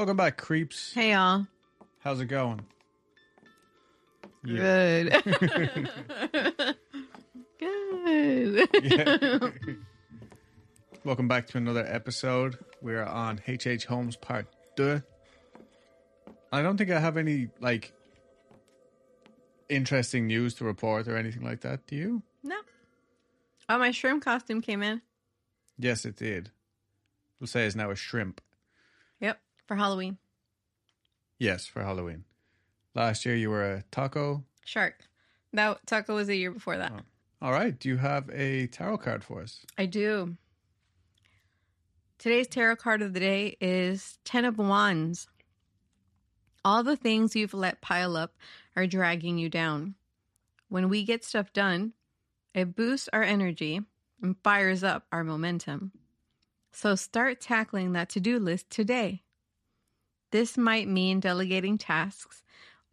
Welcome back, creeps. Hey y'all. How's it going? Good. Good. Yeah. Welcome back to another episode. We're on HH Holmes Part 2. I don't think I have any, like, interesting news to report or anything like that. Do you? no. Oh, my shrimp costume came in. Yes, it did. We'll say it's now a shrimp. For Halloween. Yes, for Halloween. Last year you were a taco. Shark. That taco was a year before that. Oh. All right. Do you have a tarot card for us? I do. Today's tarot card of the day is Ten of Wands. All the things you've let pile up are dragging you down. When we get stuff done, it boosts our energy and fires up our momentum. So start tackling that to do list today. This might mean delegating tasks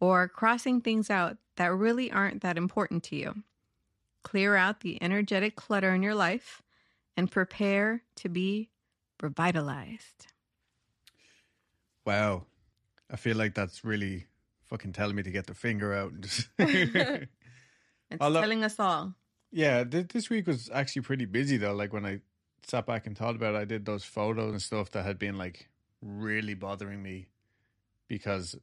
or crossing things out that really aren't that important to you. Clear out the energetic clutter in your life and prepare to be revitalized. Wow. I feel like that's really fucking telling me to get the finger out and just. It's lo- uh, telling us all. yeah, th- this week was actually pretty busy though. Like when I sat back and thought about it, I did those photos and stuff that had been like really bothering me because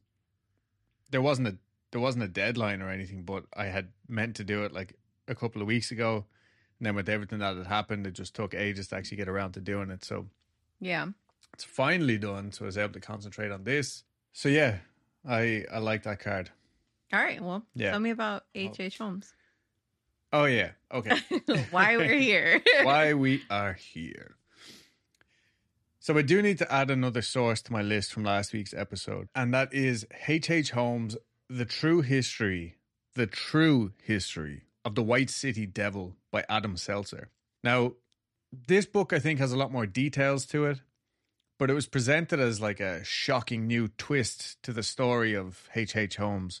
there wasn't a there wasn't a deadline or anything, but I had meant to do it like a couple of weeks ago. And then with everything that had happened, it just took ages to actually get around to doing it. So Yeah. it's finally done, so I was able to concentrate on this. So yeah, I I like that card. All right. Well, Yeah. tell me about oh. H.H. Holmes. Oh yeah, okay. Why we're here. Why we are here. So I do need to add another source to my list from last week's episode, and that is H. H. Holmes' The True History, The True History of the White City Devil by Adam Selzer. Now, this book I think has a lot more details to it, but it was presented as like a shocking new twist to the story of H. H. Holmes.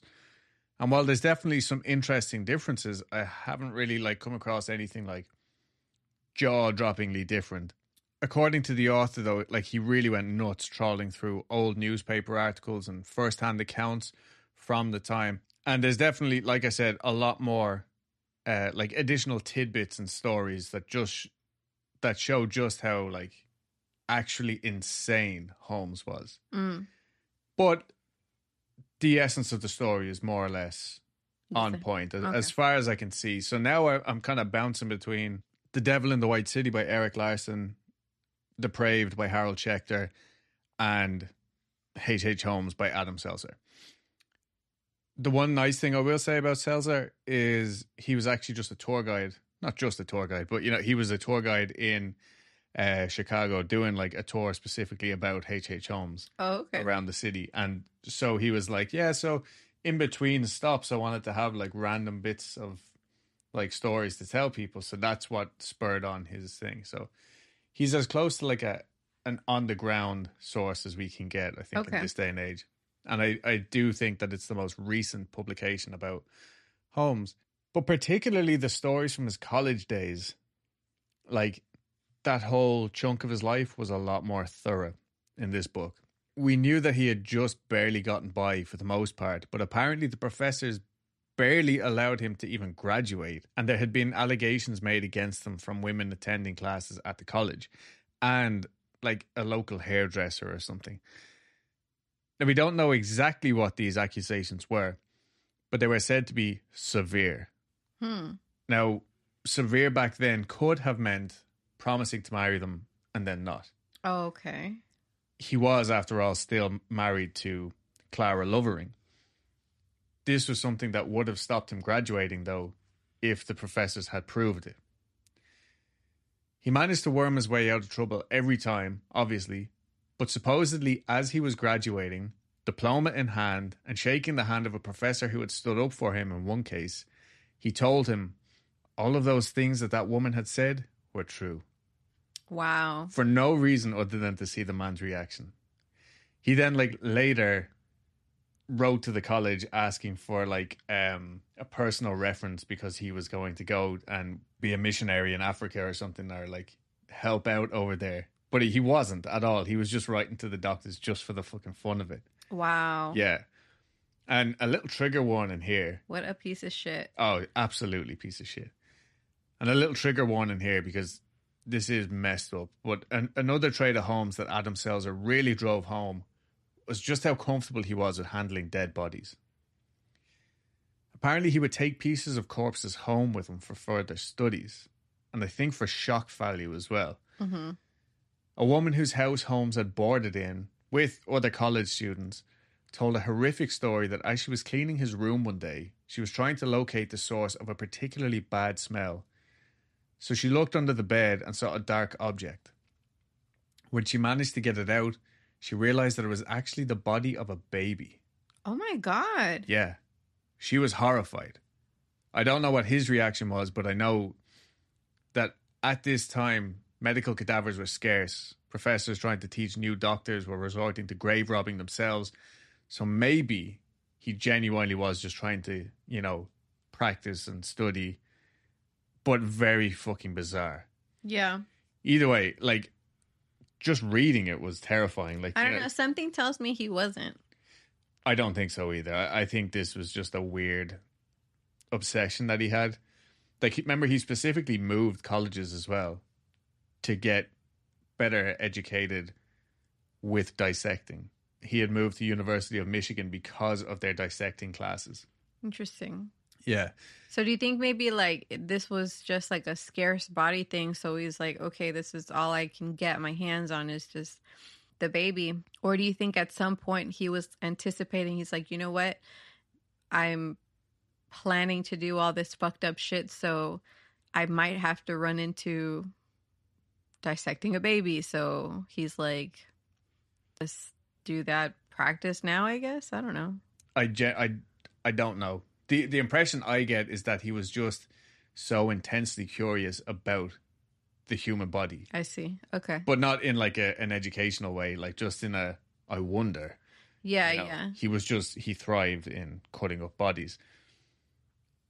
And while there's definitely some interesting differences, I haven't really like come across anything like jaw-droppingly different. According to the author, though, like he really went nuts trawling through old newspaper articles and first-hand accounts from the time. And there's definitely, like I said, a lot more uh, like additional tidbits and stories that just that show just how like actually insane Holmes was. Mm. But the essence of the story is more or less on point as, Okay. as far as I can see. So now I'm kind of bouncing between The Devil in the White City by Erik Larson, Depraved by Harold Schechter, and H. H. Holmes by Adam Selzer. The one nice thing I will say about Selzer is he was actually just a tour guide, not just a tour guide, but you know he was a tour guide in uh, Chicago doing like a tour specifically about H. H. Holmes Oh, okay. around the city. And so he was like, yeah, so in between stops, I wanted to have like random bits of like stories to tell people. So that's what spurred on his thing. So he's as close to like a an on the ground source as we can get, I think, Okay. in this day and age. And I, I do think that it's the most recent publication about Holmes. But particularly the stories from his college days, like that whole chunk of his life was a lot more thorough in this book. We knew that he had just barely gotten by for the most part, but apparently the professors barely allowed him to even graduate, and there had been allegations made against him from women attending classes at the college and like a local hairdresser or something. Now, we don't know exactly what these accusations were, but they were said to be severe. Hmm. Now, severe back then could have meant promising to marry them and then not. Oh, okay. He was, after all, still married to Clara Lovering. This was something that would have stopped him graduating, though, if the professors had proved it. He managed to worm his way out of trouble every time, obviously, but supposedly, as he was graduating, diploma in hand, and shaking the hand of a professor who had stood up for him in one case, he told him all of those things that that woman had said were true Wow. for no reason other than to see the man's reaction. He then like later wrote to the college asking for like um a personal reference because he was going to go and be a missionary in Africa or something or like help out over there. But he wasn't at all. He was just writing to the doctors just for the fucking fun of it. Wow. Yeah. And a little trigger warning here. What a piece of shit. Oh, absolutely piece of shit. And a little trigger warning here because this is messed up. But an, another trait of Holmes that Adam Selzer really drove home was just how comfortable he was with handling dead bodies. Apparently, he would take pieces of corpses home with him for further studies, and I think for shock value as well. hmm A woman whose house Holmes had boarded in with other college students told a horrific story that as she was cleaning his room one day, she was trying to locate the source of a particularly bad smell. So she looked under the bed and saw a dark object. When she managed to get it out, she realized that it was actually the body of a baby. Oh my god. Yeah. She was horrified. I don't know what his reaction was, but I know that at this time, medical cadavers were scarce. Professors trying to teach new doctors were resorting to grave robbing themselves. So maybe he genuinely was just trying to, you know, practice and study, but very fucking bizarre. Yeah. Either way, like, just reading it was terrifying. Like, I don't know. Something tells me he wasn't. I don't think so either. I, I think this was just a weird obsession that he had. Like, remember, he specifically moved colleges as well to get better educated with dissecting. He had moved to University of Michigan because of their dissecting classes. Interesting. Yeah. So do you think maybe like this was just like a scarce body thing? So he's like, okay, this is all I can get my hands on is just the baby. Or do you think at some point he was anticipating? He's like, you know what, I'm planning to do all this fucked up shit, so I might have to run into dissecting a baby. So he's like, let's do that practice now. I guess I don't know. I, I, I don't know. The, the impression I get is that he was just so intensely curious about the human body. I see. Okay. but not in like a, an educational way, like just in a I wonder. Yeah. you know. Yeah. He was just he thrived in cutting up bodies.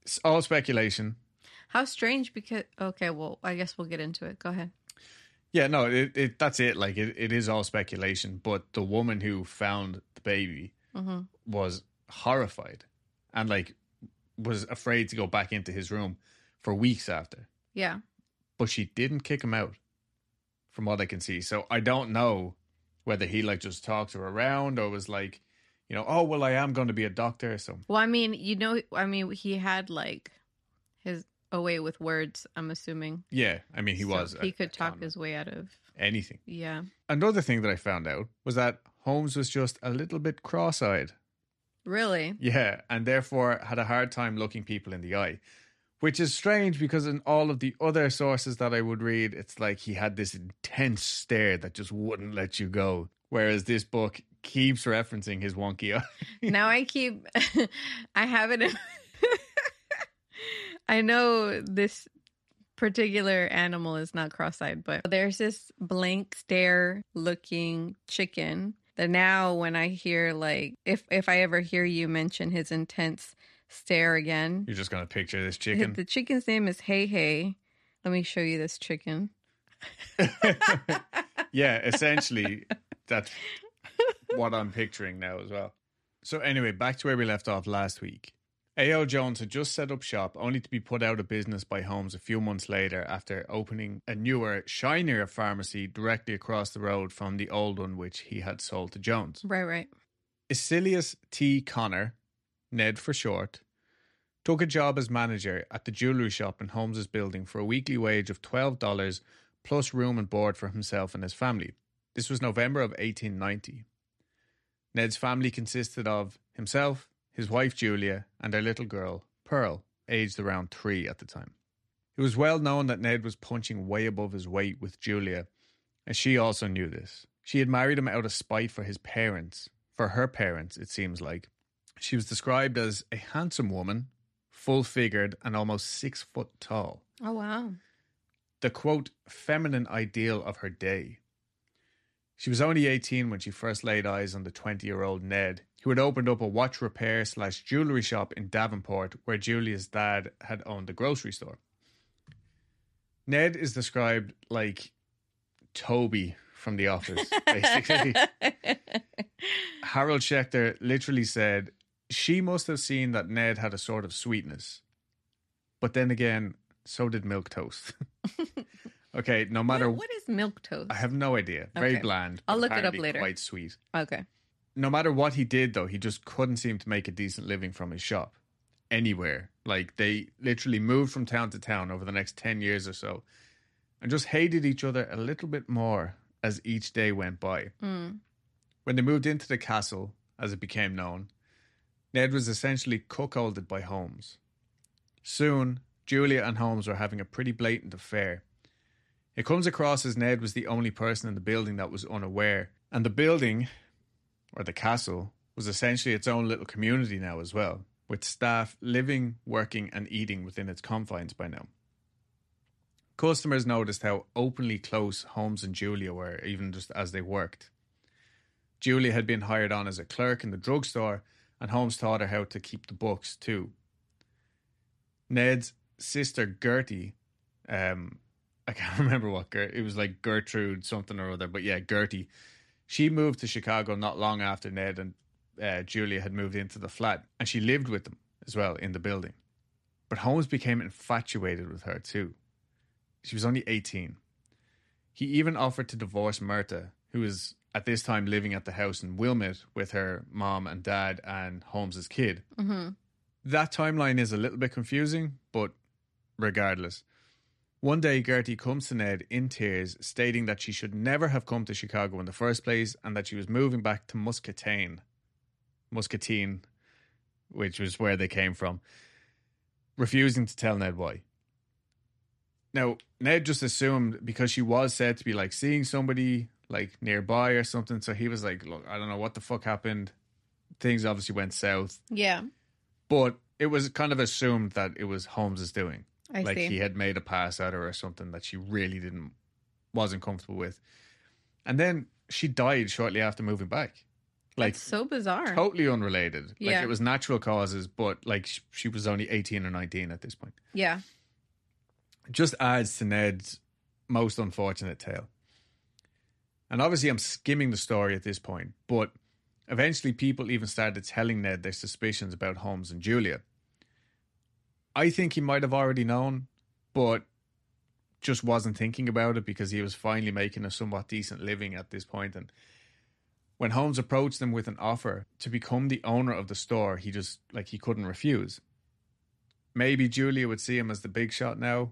It's all speculation. How strange because okay, well, I guess we'll get into it. Go ahead. Yeah, no, it, it that's it. Like it, it is all speculation. But the woman who found the baby hmm was horrified and like was afraid to go back into his room for weeks after. Yeah. But she didn't kick him out, from what I can see. So I don't know whether he like just talked her around or was like, you know, oh well, I am going to be a doctor. So Well, I mean, you know, I mean, he had like his away with words. I'm assuming yeah, I mean, he So was. He a- could talk his way out of. anything. Yeah. Another thing that I found out was that Holmes was just a little bit cross-eyed. Really. Yeah, and therefore had a hard time looking people in the eye. Which is strange because in all of the other sources that I would read, it's like he had this intense stare that just wouldn't let you go. Whereas this book keeps referencing his wonky eye. now I keep. I have it. In, I know this particular animal is not cross-eyed, but there's this blank stare looking chicken that now when I hear like if if I ever hear you mention his intense stare again, You're just gonna picture this chicken. The chicken's name is Heihei. Let me show you this chicken. yeah, essentially that's what I'm picturing now as well. So anyway, back to where we left off last week. A.O. Jones had just set up shop only to be put out of business by Holmes a few months later after opening a newer, shinier pharmacy directly across the road from the old one which he had sold to Jones. Right, right. Icilius T. Connor, Ned for short, took a job as manager at the jewellery shop in Holmes's building for a weekly wage of $12 plus room and board for himself and his family. This was November of 1890. Ned's family consisted of himself, his wife Julia, and their little girl, Pearl, aged around three at the time. It was well known that Ned was punching way above his weight with Julia, and she also knew this. She had married him out of spite for his parents, for her parents, it seems like. She was described as a handsome woman, full figured, and almost six foot tall. Oh wow. The quote, feminine ideal of her day. She was only 18 when she first laid eyes on the 20 year old Ned, who had opened up a watch repair slash jewellery shop in Davenport where Julia's dad had owned a grocery store. Ned is described like Toby from The Office, basically. Harold Schechter literally said she must have seen that Ned had a sort of sweetness. But then again, so did milk toast. okay, no matter what, what is milk toast? I have no idea. Very Okay. bland. I'll look it up later. Quite sweet. Okay. No matter what he did, though, he just couldn't seem to make a decent living from his shop anywhere. Like they literally moved from town to town over the next ten years or so, and just hated each other a little bit more as each day went by. Mm. When they moved into the castle, as it became known, Ned was essentially cuckolded by Holmes. Soon, Julia and Holmes were having a pretty blatant affair. It comes across as Ned was the only person in the building that was unaware, and the building, or the castle, was essentially its own little community now as well, with staff living, working, and eating within its confines by now. Customers noticed how openly close Holmes and Julia were, even just as they worked. Julia had been hired on as a clerk in the drugstore, and Holmes taught her how to keep the books too. Ned's sister Gertie, um, I can't remember what Gert, it was like Gertrude something or other, but yeah, Gertie. She moved to Chicago not long after Ned and uh, Julia had moved into the flat, and she lived with them as well in the building. But Holmes became infatuated with her too. She was only 18. He even offered to divorce Myrta, who was at this time living at the house in Wilmette with her mom and dad and Holmes's kid. hmm That timeline is a little bit confusing, but regardless. One day, Gertie comes to Ned in tears, stating that she should never have come to Chicago in the first place and that she was moving back to Muscatine. Muscatine, which was where they came from, refusing to tell Ned why. Now, Ned just assumed because she was said to be like seeing somebody like nearby or something, so he was like, Look, I don't know what the fuck happened. Things obviously went south Yeah. but it was kind of assumed that it was Holmes's doing. I like see. he had made a pass at her or something that she really didn't wasn't comfortable with. And then she died shortly after moving back. Like That's so bizarre. totally unrelated. Like Yeah. it was natural causes, but like sh- she was only 18 or 19 at this point. yeah. Just adds to Ned's most unfortunate tale. And obviously, I'm skimming the story at this point, but eventually, people even started telling Ned their suspicions about Holmes and Julia. I think he might have already known, but just wasn't thinking about it because he was finally making a somewhat decent living at this point. And when Holmes approached him with an offer to become the owner of the store, he just like he couldn't refuse. Maybe Julia would see him as the big shot now,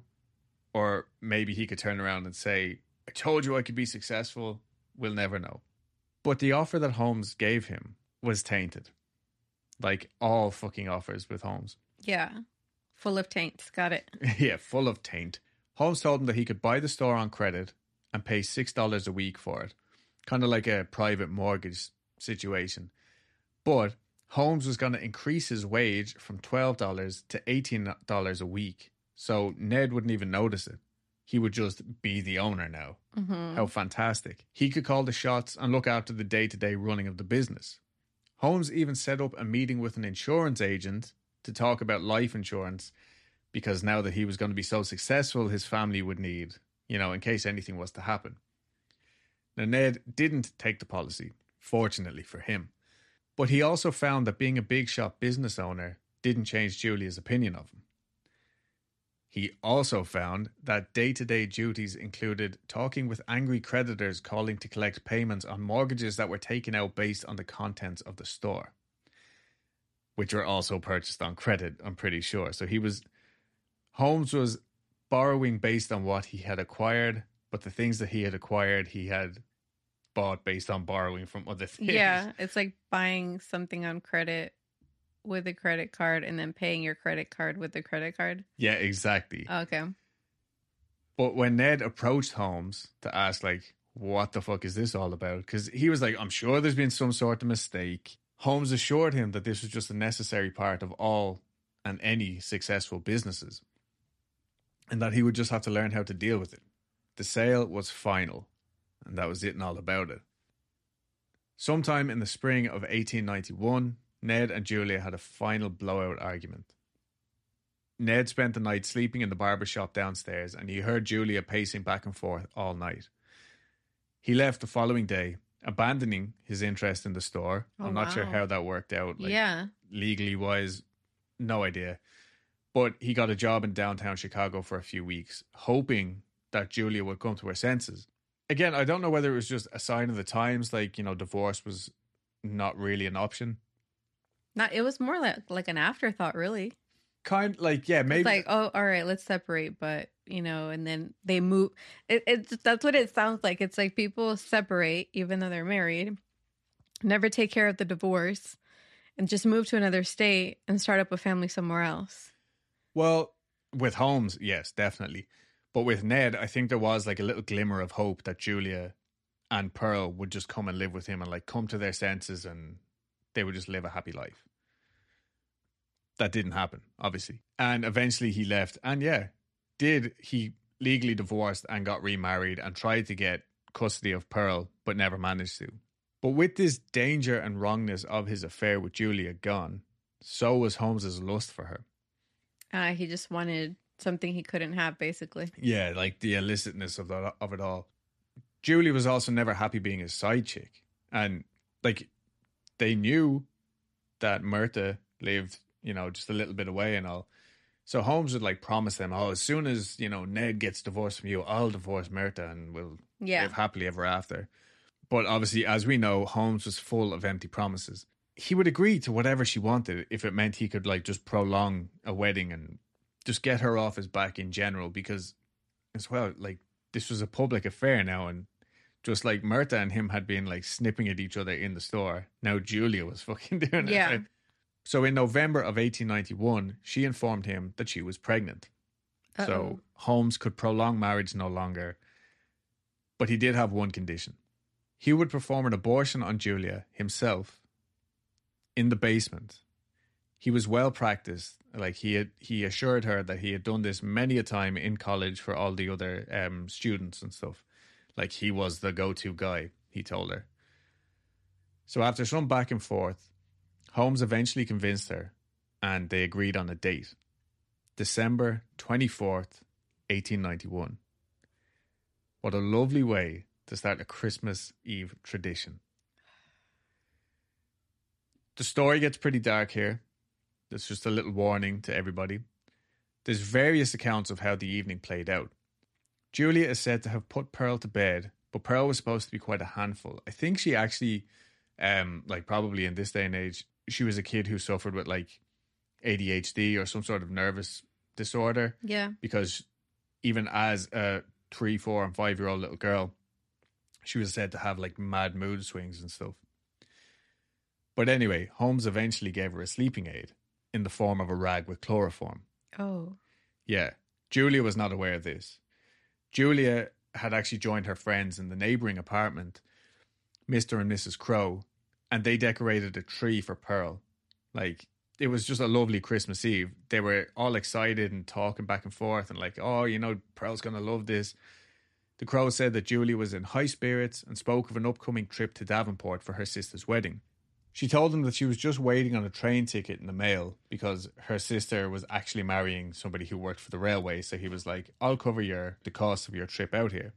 or maybe he could turn around and say, I told you I could be successful. We'll never know. But the offer that Holmes gave him was tainted. Like all fucking offers with Holmes. Yeah. Full of taints. Got it. yeah, full of taint. Holmes told him that he could buy the store on credit and pay $6 a week for it. Kind of like a private mortgage situation. But Holmes was going to increase his wage from $12 to $18 a week. So Ned wouldn't even notice it. He would just be the owner now. hmm How fantastic. He could call the shots and look after the day to day running of the business. Holmes even set up a meeting with an insurance agent to talk about life insurance because now that he was going to be so successful, his family would need, you know, in case anything was to happen. Now, Ned didn't take the policy, fortunately for him. But he also found that being a big shot business owner didn't change Julia's opinion of him. He also found that day to day duties included talking with angry creditors calling to collect payments on mortgages that were taken out based on the contents of the store, which were also purchased on credit, I'm pretty sure. So he was, Holmes was borrowing based on what he had acquired, but the things that he had acquired, he had bought based on borrowing from other things. Yeah. It's like buying something on credit with a credit card and then paying your credit card with the credit card. Yeah, exactly. Okay. But when Ned approached Holmes to ask, like, what the fuck is this all about? Because he was like, I'm sure there's been some sort of mistake. Holmes assured him that this was just a necessary part of all and any successful businesses, and that he would just have to learn how to deal with it. The sale was final, and that was it and all about it. Sometime in the spring of 1891, Ned and Julia had a final blowout argument. Ned spent the night sleeping in the barber shop downstairs and he heard Julia pacing back and forth all night. He left the following day, abandoning his interest in the store. Oh, I'm not sure how that worked out. Like, yeah. legally wise, no idea. But he got a job in downtown Chicago for a few weeks, hoping that Julia would come to her senses. Again, I don't know whether it was just a sign of the times, like, you know, divorce was not really an option. Not it was more like like an afterthought, really. Kind like, yeah, maybe It's like, oh, all right, let's separate, but you know, and then they move. It, it's that's what it sounds like. It's like people separate even though they're married, never take care of the divorce, and just move to another state and start up a family somewhere else. Well, with Holmes, yes, definitely. But with Ned, I think there was like a little glimmer of hope that Julia and Pearl would just come and live with him and like come to their senses and they would just live a happy life. That didn't happen, obviously. And eventually he left. And yeah, did he legally divorced and got remarried and tried to get custody of Pearl, but never managed to. But with this danger and wrongness of his affair with Julia gone, so was Holmes's lust for her. Uh, he just wanted something he couldn't have, basically. Yeah, like the illicitness of the, of it all. Julie was also never happy being his side chick, and like they knew that Myrta lived, you know, just a little bit away and all. So Holmes would like promise them, "Oh, as soon as you know Ned gets divorced from you, I'll divorce Myrta, and we'll Yeah. live happily ever after." But obviously, as we know, Holmes was full of empty promises. He would agree to whatever she wanted if it meant he could like just prolong a wedding and just get her off his back in general because as well, like this was a public affair now and just like Myrta and him had been like snipping at each other in the store. Now Julia was fucking doing it. Yeah. right? So in November of 1891, she informed him that she was pregnant. Uh-oh. So Holmes could prolong marriage no longer. But he did have one condition. He would perform an abortion on Julia himself in the basement. He was well practiced. Like he had, he assured her that he had done this many a time in college for all the other um, students and stuff. Like he was the go-to guy. He told her. So after some back and forth, Holmes eventually convinced her, and they agreed on a date. December 24th, 1891. What a lovely way to start a Christmas Eve tradition. The story gets pretty dark here. That's just a little warning to everybody. There's various accounts of how the evening played out. Julia is said to have put Pearl to bed, but Pearl was supposed to be quite a handful. I think she actually, um, like probably in this day and age, she was a kid who suffered with like ADHD or some sort of nervous disorder yeah. because even as a three, four, and five year old little girl, she was said to have like mad mood swings and stuff. But anyway, Holmes eventually gave her a sleeping aid in the form of a rag with chloroform. Oh. Yeah, Julia was not aware of this. Julia had actually joined her friends in the neighboring apartment, Mr. and Mrs. Crow, and they decorated a tree for Pearl. Like, it was just a lovely Christmas Eve. They were all excited and talking back and forth, and like, oh, you know, Pearl's to love this. The Crow said that Julie was in high spirits and spoke of an upcoming trip to Davenport for her sister's wedding. She told him that she was just waiting on a train ticket in the mail because her sister was actually marrying somebody who worked for the railway. So he was like, I'll cover your the cost of your trip out here.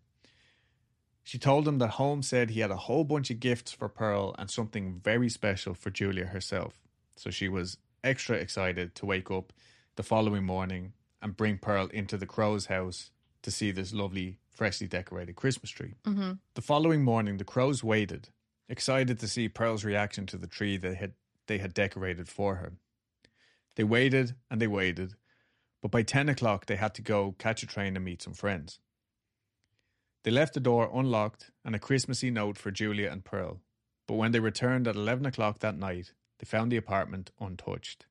She told him that Holmes said he had a whole bunch of gifts for Pearl and something very special for Julia herself. So she was extra excited to wake up the following morning and bring Pearl into the Crow's house to see this lovely, freshly decorated Christmas tree. Mm-hmm. The following morning, the crows waited, excited to see Pearl's reaction to the tree they had they had decorated for her. They waited and they waited, but by ten o'clock they had to go catch a train and meet some friends. They left the door unlocked and a Christmassy note for Julia and Pearl, but when they returned at eleven o'clock that night, they found the apartment untouched.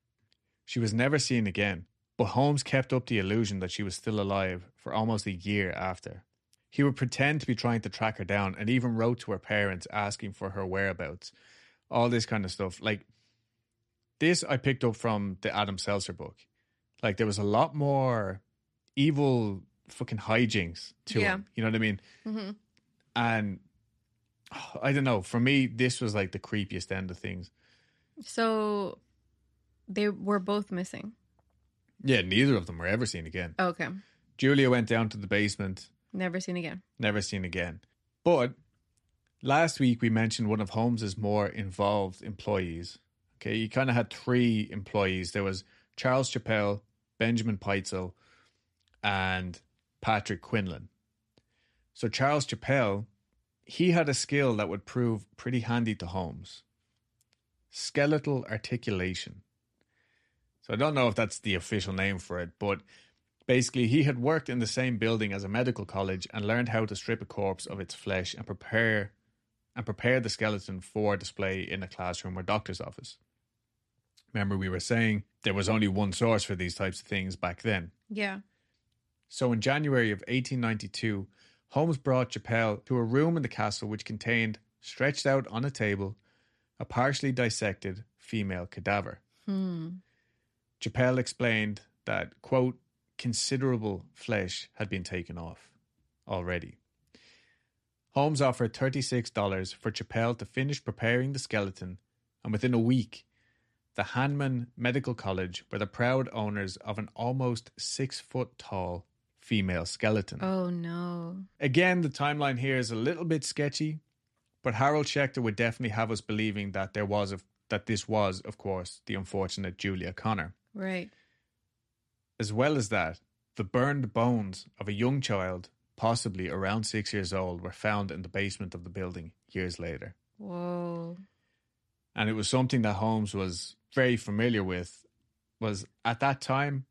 She was never seen again, but Holmes kept up the illusion that she was still alive for almost a year after. He would pretend to be trying to track her down and even wrote to her parents asking for her whereabouts. All this kind of stuff. Like, this I picked up from the Adam Selzer book. Like, there was a lot more evil fucking hijinks to Yeah. him. You know what I mean? Mm-hmm. And I don't know. For me, this was like the creepiest end of things. So they were both missing. Yeah, neither of them were ever seen again. Okay. Julia went down to the basement, Never seen again. never seen again. But Last week we mentioned one of Holmes's more involved employees. Okay, he kind of had three employees. There was Charles Chappell, Benjamin Pitezel, and Patrick Quinlan. So Charles Chappell, he had a skill that would prove pretty handy to Holmes. Skeletal articulation. So I don't know if that's the official name for it, but basically he had worked in the same building as a medical college and learned how to strip a corpse of its flesh and prepare and prepare the skeleton for display in a classroom or doctor's office. Remember we were saying there was only one source for these types of things back then. Yeah. So in January of 1892, Holmes brought Chappell to a room in the castle which contained, stretched out on a table, a partially dissected female cadaver. Hmm. Chappell explained that, quote, considerable flesh had been taken off already. Holmes offered $36 for Chappell to finish preparing the skeleton, and within a week, the Hahnemann Medical College were the proud owners of an almost six foot tall female skeleton. Oh no. Again, the timeline here is a little bit sketchy, but Harold Schechter would definitely have us believing that there was a, that this was, of course, the unfortunate Julia Connor. Right. As well as that, the burned bones of a young child, possibly around six years old, were found in the basement of the building years later. Whoa. And it was something that Holmes was very familiar with. Was at that time,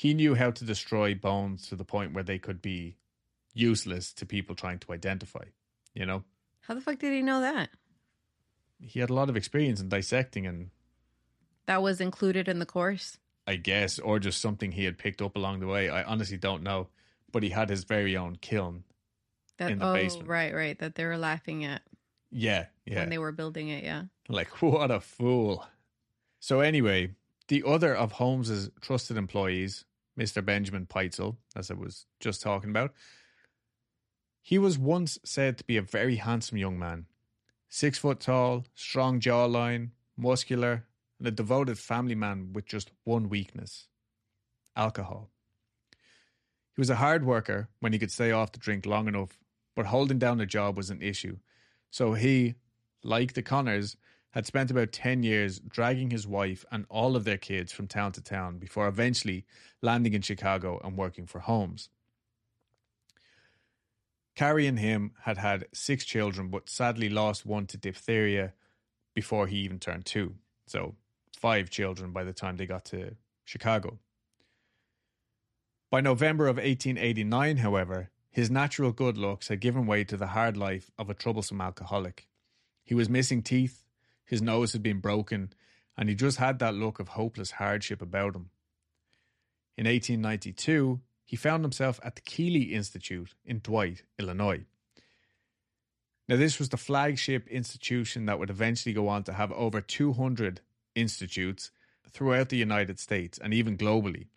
he knew how to destroy bones to the point where they could be useless to people trying to identify. You know, How the fuck did he know that? he had a lot of experience in dissecting and That was included in the course. I guess, or just something he had picked up along the way. I honestly don't know. But he had his very own kiln. That In the oh basement. right, right. That they were laughing at Yeah, yeah. when they were building it, yeah. Like, what a fool. So, anyway, the other of Holmes's trusted employees, Mr. Benjamin Pitezel, as I was just talking about, he was once said to be a very handsome young man. Six foot tall, strong jawline, muscular, and a devoted family man with just one weakness alcohol. He was a hard worker when he could stay off the drink long enough, but holding down a job was an issue. So he, like the Connors, had spent about 10 years dragging his wife and all of their kids from town to town before eventually landing in Chicago and working for Holmes. Carrie and him had had six children, but sadly lost one to diphtheria before he even turned two. So, five children by the time they got to Chicago. By November of 1889, however, his natural good looks had given way to the hard life of a troublesome alcoholic. He was missing teeth, his nose had been broken, and he just had that look of hopeless hardship about him. In 1892, he found himself at the Keeley Institute in Dwight, Illinois. Now, this was the flagship institution that would eventually go on to have over 200 institutes throughout the United States and even globally.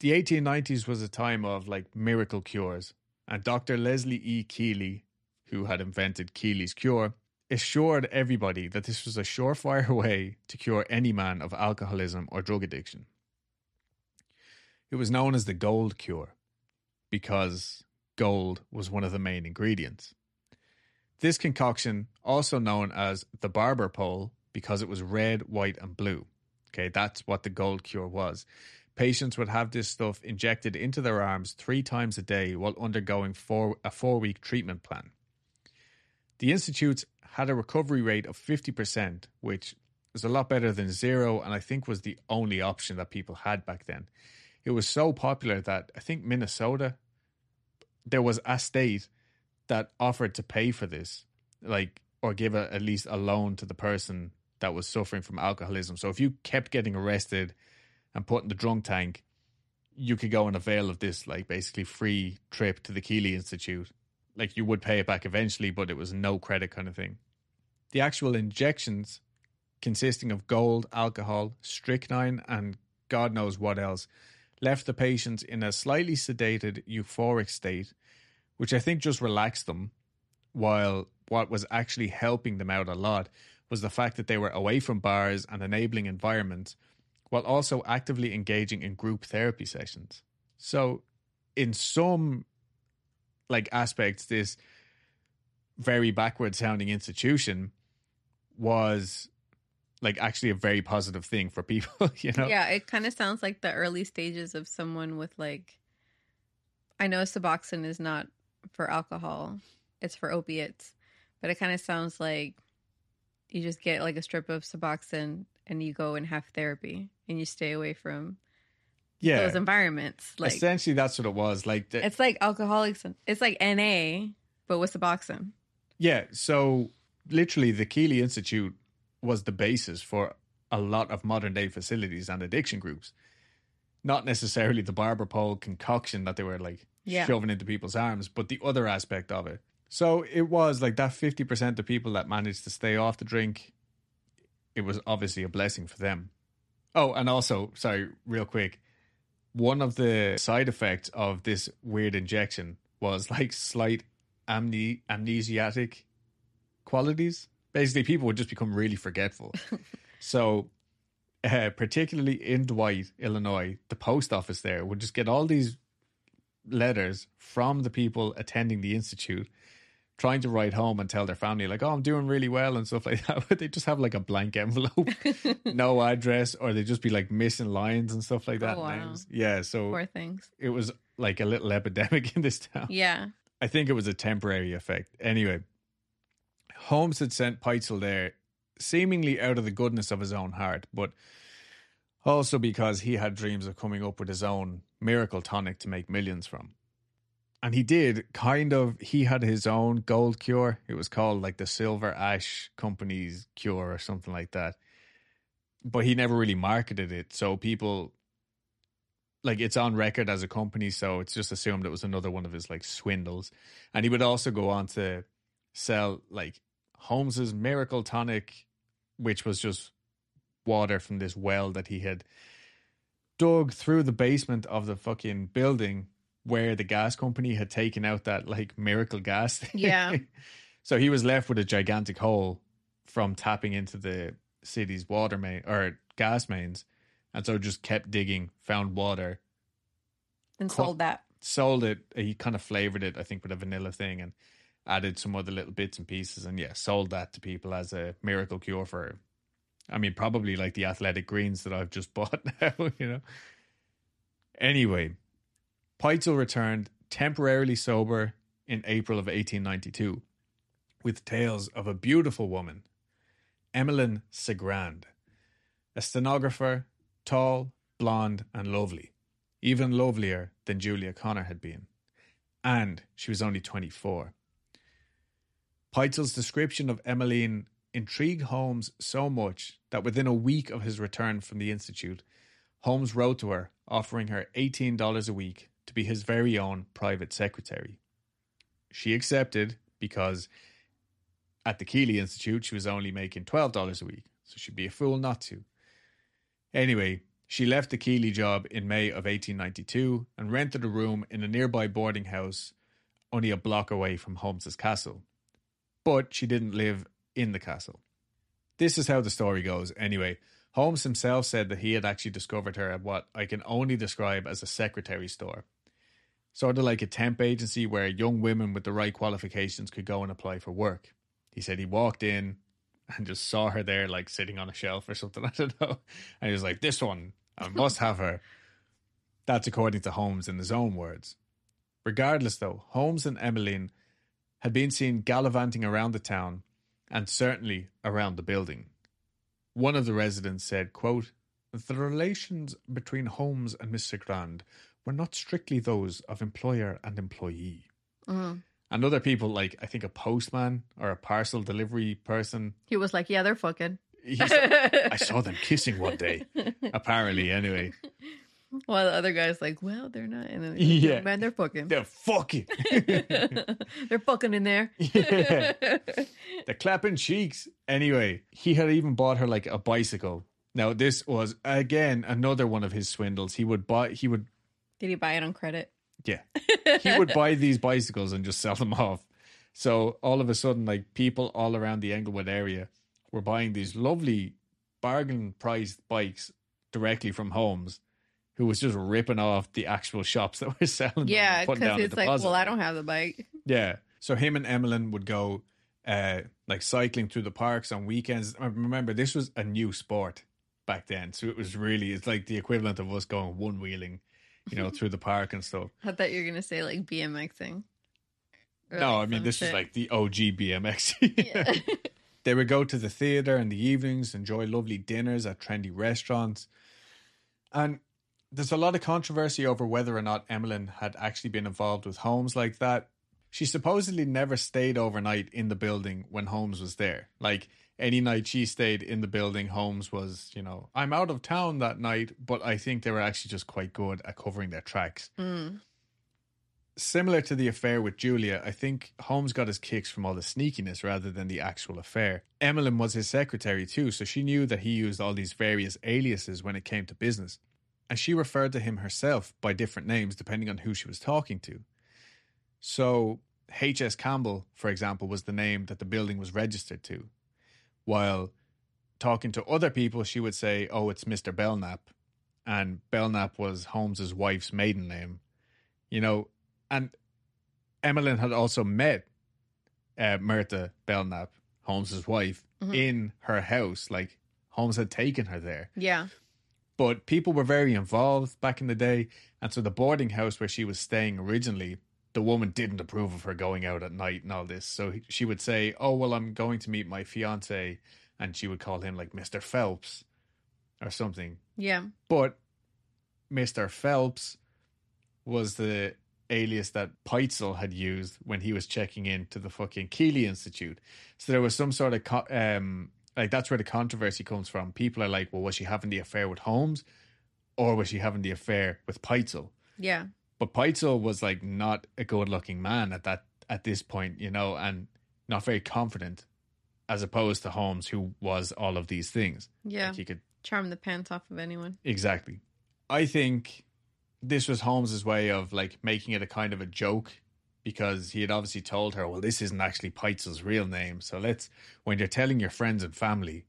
The 1890s was a time of like miracle cures, and Dr. Leslie E. Keeley, who had invented Keeley's cure, assured everybody that this was a surefire way to cure any man of alcoholism or drug addiction. It was known as the gold cure because gold was one of the main ingredients. This concoction, also known as the barber pole, because it was red, white, and blue. Okay, that's what the gold cure was. Patients would have this stuff injected into their arms three times a day while undergoing four, a four week treatment plan. The institutes had a recovery rate of 50%, which is a lot better than zero, and I think was the only option that people had back then. It was so popular that I think Minnesota, there was a state that offered to pay for this, like, or give a, at least a loan to the person that was suffering from alcoholism. So if you kept getting arrested and put in the drunk tank, you could go and avail of this, like, basically free trip to the Keeley Institute. Like, you would pay it back eventually, but it was no credit kind of thing. The actual injections, consisting of gold, alcohol, strychnine, and God knows what else, left the patients in a slightly sedated, euphoric state, which I think just relaxed them, while what was actually helping them out a lot was the fact that they were away from bars and enabling environments while also actively engaging in group therapy sessions. So, in some like aspects, this very backward sounding institution was like actually a very positive thing for people, you know? Yeah, it kind of sounds like the early stages of someone with like I know Suboxone is not for alcohol. It's for opiates. But it kind of sounds like you just get like a strip of Suboxone and you go and have therapy and you stay away from Yeah. those environments. Like Essentially, that's what it was. Like, the, it's like alcoholics. It's like NA, but with Suboxone. yeah. So, literally, the Keeley Institute was the basis for a lot of modern day facilities and addiction groups. Not necessarily the barber pole concoction that they were like Yeah. shoving into people's arms, but the other aspect of it. So it was like that 50% of people that managed to stay off the drink, it was obviously a blessing for them. Oh, and also, sorry, real quick, one of the side effects of this weird injection was like slight amne- amnesiatic qualities. Basically, people would just become really forgetful. so, uh, particularly in Dwight, Illinois, the post office there would just get all these letters from the people attending the institute trying to write home and tell their family like oh i'm doing really well and stuff like that but they just have like a blank envelope no address or they just be like missing lines and stuff like oh, that Oh, wow. names. yeah so Poor things. it was like a little epidemic in this town Yeah. I think it was a temporary effect. Anyway, Holmes had sent Pitezel there seemingly out of the goodness of his own heart, but also because he had dreams of coming up with his own miracle tonic to make millions from. And he did kind of, he had his own gold cure. It was called like the Silver Ash Company's cure or something like that. But he never really marketed it. So people like it's on record as a company, so it's just assumed it was another one of his like swindles. And he would also go on to sell like Holmes's Miracle Tonic, which was just water from this well that he had dug through the basement of the fucking building where the gas company had taken out that like miracle gas. thing. Yeah. so he was left with a gigantic hole from tapping into the city's water main or gas mains. And so just kept digging, found water, And sold that. sold it. He kind of flavored it, I think, with a vanilla thing and added some other little bits and pieces. And yeah, sold that to people as a miracle cure for, I mean, probably like the athletic greens that I've just bought now, you know. Anyway, Pitezel returned temporarily sober in April of 1892 with tales of a beautiful woman, Emmeline Cigrand, a stenographer, tall, blonde, and lovely even lovelier than Julia Connor had been. And she was only 24. Pitezel's description of Emmeline intrigued Holmes so much that within a week of his return from the Institute, Holmes wrote to her offering her $18 a week to be his very own private secretary. She accepted because at the Keeley Institute she was only making $12 a week, so she'd be a fool not to. Anyway, she left the Keeley job in May of 1892 and rented a room in a nearby boarding house only a block away from Holmes's castle. But she didn't live in the castle. This is how the story goes. Anyway, Holmes himself said that he had actually discovered her at what I can only describe as a secretary store. Sort of like a temp agency where young women with the right qualifications could go and apply for work. He said he walked in and just saw her there, like sitting on a shelf or something. I don't know. And he was like, This one, I must have her. That's according to Holmes in his own words. Regardless, though, Holmes and Emmeline had been seen gallivanting around the town and certainly around the building. One of the residents said, quote, The relations between Holmes and Mr. Grand were not strictly those of employer and employee. Mhm. And other people, like I think a postman or a parcel delivery person, He was like, yeah, they're fucking. like, I saw them kissing one day. Apparently, anyway. While the other guy's like, well, they're not. And then, Yeah. yeah. man, they're fucking. They're fucking. they're fucking in there. Yeah. They're clapping cheeks. Anyway, he had even bought her like a bicycle. Now, this was again another one of his swindles. He would buy, he would, Did he buy it on credit? yeah, he would buy these bicycles and just sell them off. So all of a sudden, like people all around the Englewood area were buying these lovely bargain priced bikes directly from Holmes, who was just ripping off the actual shops that were selling them. Yeah, because it's like, well, I don't have the bike. Yeah. So him and Emmeline would go uh, like cycling through the parks on weekends. I remember this was a new sport back then, so it was really it's like the equivalent of us going one wheeling, you know, through the park and stuff. I thought you were gonna say like BMXing. Or, no, like, I mean this shit. is like the OG BMX. They would go to the theater in the evenings, enjoy lovely dinners at trendy restaurants. And there's a lot of controversy over whether or not Emmeline had actually been involved with Holmes like that. She supposedly never stayed overnight in the building when Holmes was there. Like any night she stayed in the building, Holmes was, you know, I'm out of town that night, but I think they were actually just quite good at covering their tracks Mm. similar to the affair with Julia, I think Holmes got his kicks from all the sneakiness rather than the actual affair. Emmeline was his secretary too, so she knew that he used all these various aliases when it came to business. And she referred to him herself by different names depending on who she was talking to. So, H.S. Campbell, for example, was the name that the building was registered to. While talking to other people, she would say, Oh, it's Mr. Belknap. And Belknap was Holmes's wife's maiden name. You know, and Emmeline had also met uh, Myrta Belknap, Holmes's wife, Mhm. in her house. Like Holmes had taken her there, Yeah. but people were very involved back in the day, and so the boarding house where she was staying originally, the woman didn't approve of her going out at night and all this. So he- she would say, "Oh well, I'm going to meet my fiance," and she would call him like Mister Phelps or something. Yeah. But Mr. Phelps was the alias that Pitezel had used when he was checking into the fucking Keeley Institute. So there was some sort of co- um like that's where the controversy comes from. People are like, well, was she having the affair with Holmes, or was she having the affair with Pitezel? Yeah. But Pitezel was like not a good-looking man at that at this point, you know, and not very confident, as opposed to Holmes, who was all of these things. Yeah. Like he could Charm the pants off of anyone. Exactly. I think this was Holmes's way of like making it a kind of a joke because he had obviously told her, well, this isn't actually Pitezel's real name. So let's, when you're telling your friends and family,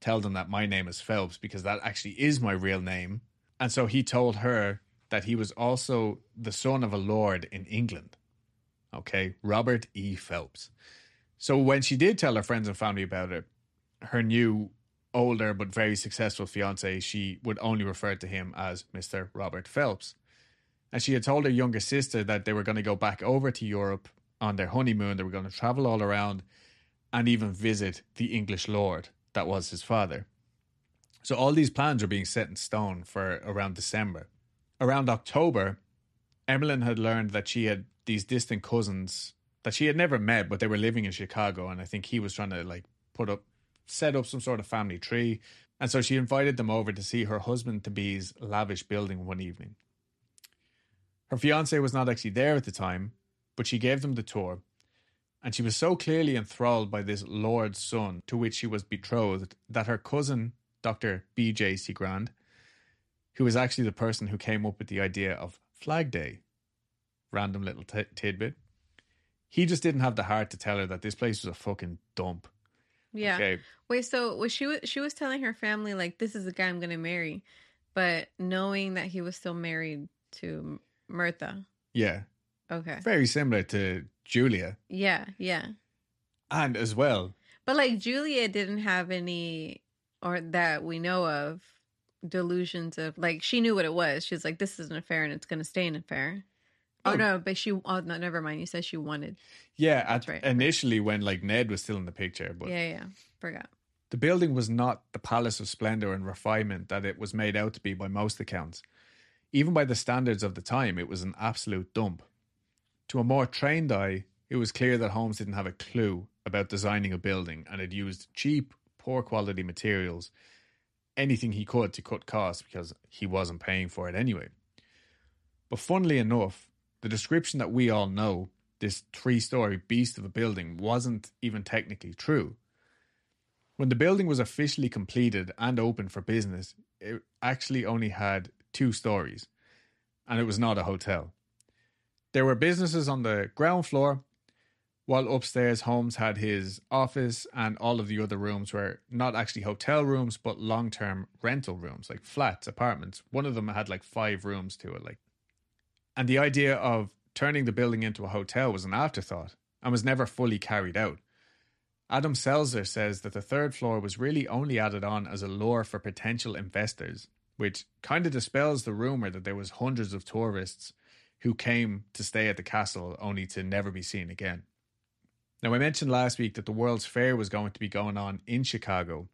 tell them that my name is Phelps because that actually is my real name. And so he told her that he was also the son of a lord in England. Okay, Robert E. Phelps. So when she did tell her friends and family about it, her new older but very successful fiance, she would only refer to him as Mr. Robert Phelps. And she had told her younger sister that they were going to go back over to Europe on their honeymoon. They were going to travel all around and even visit the English lord that was his father. So all these plans were being set in stone for around December. Around October, Emmeline had learned that she had these distant cousins that she had never met, but they were living in Chicago. And I think he was trying to like put up set up some sort of family tree. And so she invited them over to see her husband to be's lavish building one evening. Her fiance was not actually there at the time, but she gave them the tour. And she was so clearly enthralled by this lord's son to which she was betrothed that her cousin, Dr. B.J. Cigrand, who was actually the person who came up with the idea of Flag Day, random little t- tidbit, he just didn't have the heart to tell her that this place was a fucking dump. Yeah. Okay. Wait, so was she was she was telling her family like this is the guy I'm gonna marry, but knowing that he was still married to Myrta. Yeah. Okay. Very similar to Julia. Yeah, yeah. And as well, But like Julia didn't have any or that we know of delusions of like she knew what it was. She's like, This is an affair and it's gonna stay an affair. Oh, Oh. no, but she oh no, never mind. You said she wanted. yeah, at, right. initially when like Ned was still in the picture, but yeah, yeah. Forgot. the building was not the palace of splendor and refinement that it was made out to be by most accounts. Even by the standards of the time, it was an absolute dump. To a more trained eye, it was clear that Holmes didn't have a clue about designing a building and had used cheap, poor quality materials, anything he could to cut costs because he wasn't paying for it anyway. But funnily enough, the description that we all know, this three story beast of a building, wasn't even technically true. When the building was officially completed and open for business, it actually only had two stories, and it was not a hotel. There were businesses on the ground floor, while upstairs Holmes had his office and all of the other rooms were not actually hotel rooms, but long term rental rooms, like flats, apartments. One of them had like five rooms to it, like and the idea of turning the building into a hotel was an afterthought and was never fully carried out. Adam Selzer says that the third floor was really only added on as a lure for potential investors, which kind of dispels the rumor that there was hundreds of tourists who came to stay at the castle only to never be seen again. Now, I mentioned last week that the World's Fair was going to be going on in Chicago.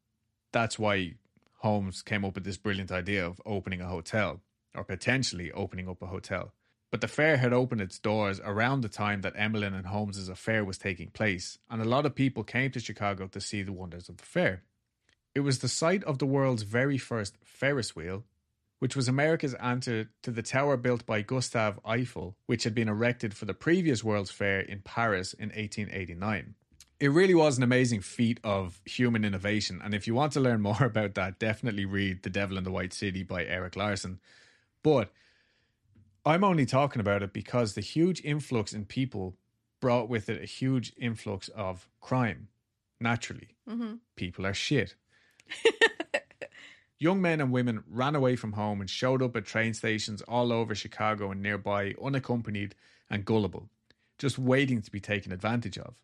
That's why Holmes came up with this brilliant idea of opening a hotel, or potentially opening up a hotel. But the fair had opened its doors around the time that Emmeline and Holmes's affair was taking place, and a lot of people came to Chicago to see the wonders of the fair. It was the site of the world's very first Ferris wheel, which was America's answer to the tower built by Gustave Eiffel, which had been erected for the previous World's Fair in Paris in 1889. It really was an amazing feat of human innovation, and if you want to learn more about that, definitely read The Devil in the White City by Erik Larson. But I'm only talking about it because the huge influx in people brought with it a huge influx of crime. Naturally, Mm-hmm. people are shit. Young men and women ran away from home and showed up at train stations all over Chicago and nearby, unaccompanied and gullible, just waiting to be taken advantage of.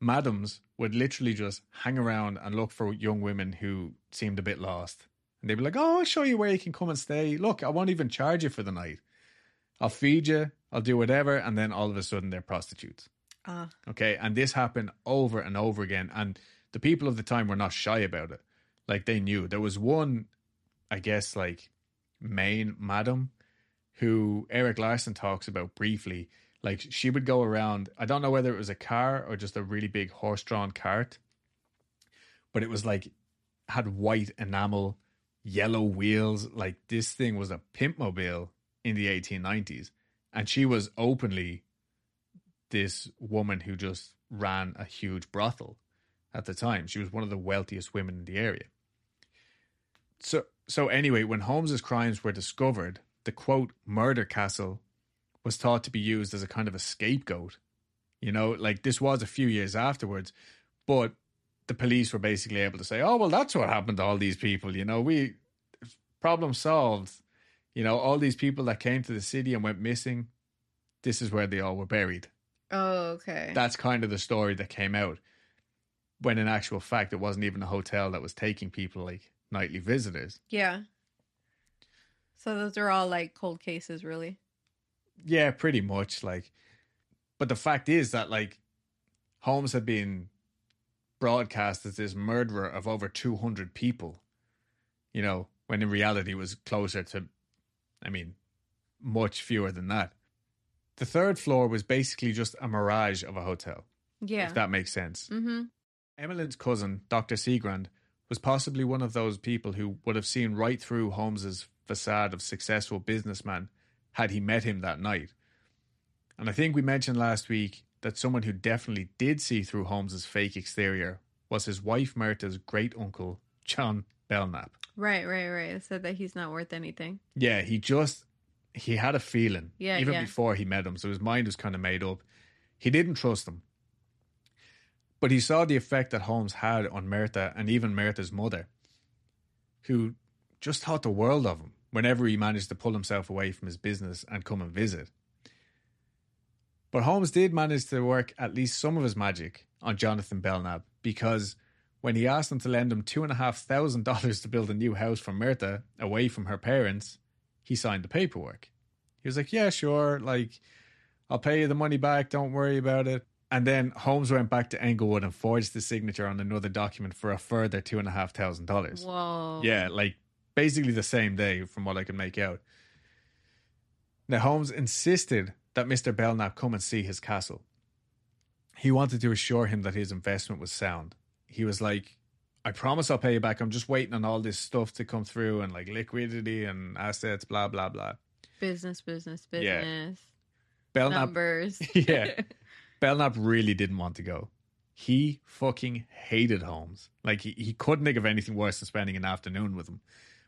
Madams would literally just hang around and look for young women who seemed a bit lost. And they'd be like, Oh, I'll show you where you can come and stay. Look, I won't even charge you for the night. I'll feed you, I'll do whatever. And then all of a sudden, they're prostitutes. Ah, Okay. And this happened over and over again. And the people of the time were not shy about it. Like they knew. There was one, I guess, like main madam who Erik Larson talks about briefly. Like she would go around, I don't know whether it was a car or just a really big horse drawn cart, but it was like had white enamel, yellow wheels. Like this thing was a pimp mobile in the 1890s. And she was openly this woman who just ran a huge brothel at the time. She was one of the wealthiest women in the area. So so anyway, when Holmes's crimes were discovered, the quote murder castle was thought to be used as a kind of a scapegoat. You know, like this was a few years afterwards, but the police were basically able to say, "Oh, well, that's what happened to all these people." You know, we problem solved. You know, all these people that came to the city and went missing, this is where they all were buried. oh, okay. That's kind of the story that came out. When in actual fact, it wasn't even a hotel that was taking people like nightly visitors. yeah. So those are all like cold cases, really. Yeah, pretty much. Like, but the fact is that like Holmes had been broadcast as this murderer of over two hundred people. You know, when in reality it was closer to, I mean, much fewer than that. The third floor was basically just a mirage of a hotel, Yeah. if that makes sense. mm-hmm. Emmeline's cousin, Dr. Cigrand, was possibly one of those people who would have seen right through Holmes's facade of successful businessman had he met him that night. And I think we mentioned last week that someone who definitely did see through Holmes's fake exterior was his wife Myrta's great uncle, John Belknap. Right, right, right. It said that he's not worth anything. Yeah, he just he had a feeling Yeah, even yeah. before he met him, so his mind was kind of made up. He didn't trust him, but he saw the effect that Holmes had on Myrta and even Myrta's mother, who just thought the world of him whenever he managed to pull himself away from his business and come and visit. But Holmes did manage to work at least some of his magic on Jonathan Belknap because when he asked him to lend him two and a half thousand dollars to build a new house for Myrta away from her parents, he signed the paperwork. He was like, Yeah, sure, like I'll pay you the money back, don't worry about it. And then Holmes went back to Englewood and forged the signature on another document for a further two and a half thousand dollars. Whoa. Yeah, like basically the same day from what I can make out. Now Holmes insisted that Mr. Belknap come and see his castle. He wanted to assure him that his investment was sound. He was like, I promise I'll pay you back. I'm just waiting on all this stuff to come through and like liquidity and assets, blah, blah, blah. Business, business, Yeah. business. Belknap Numbers. Yeah. Belknap really didn't want to go. He fucking hated Holmes. Like he, he couldn't think of anything worse than spending an afternoon with him.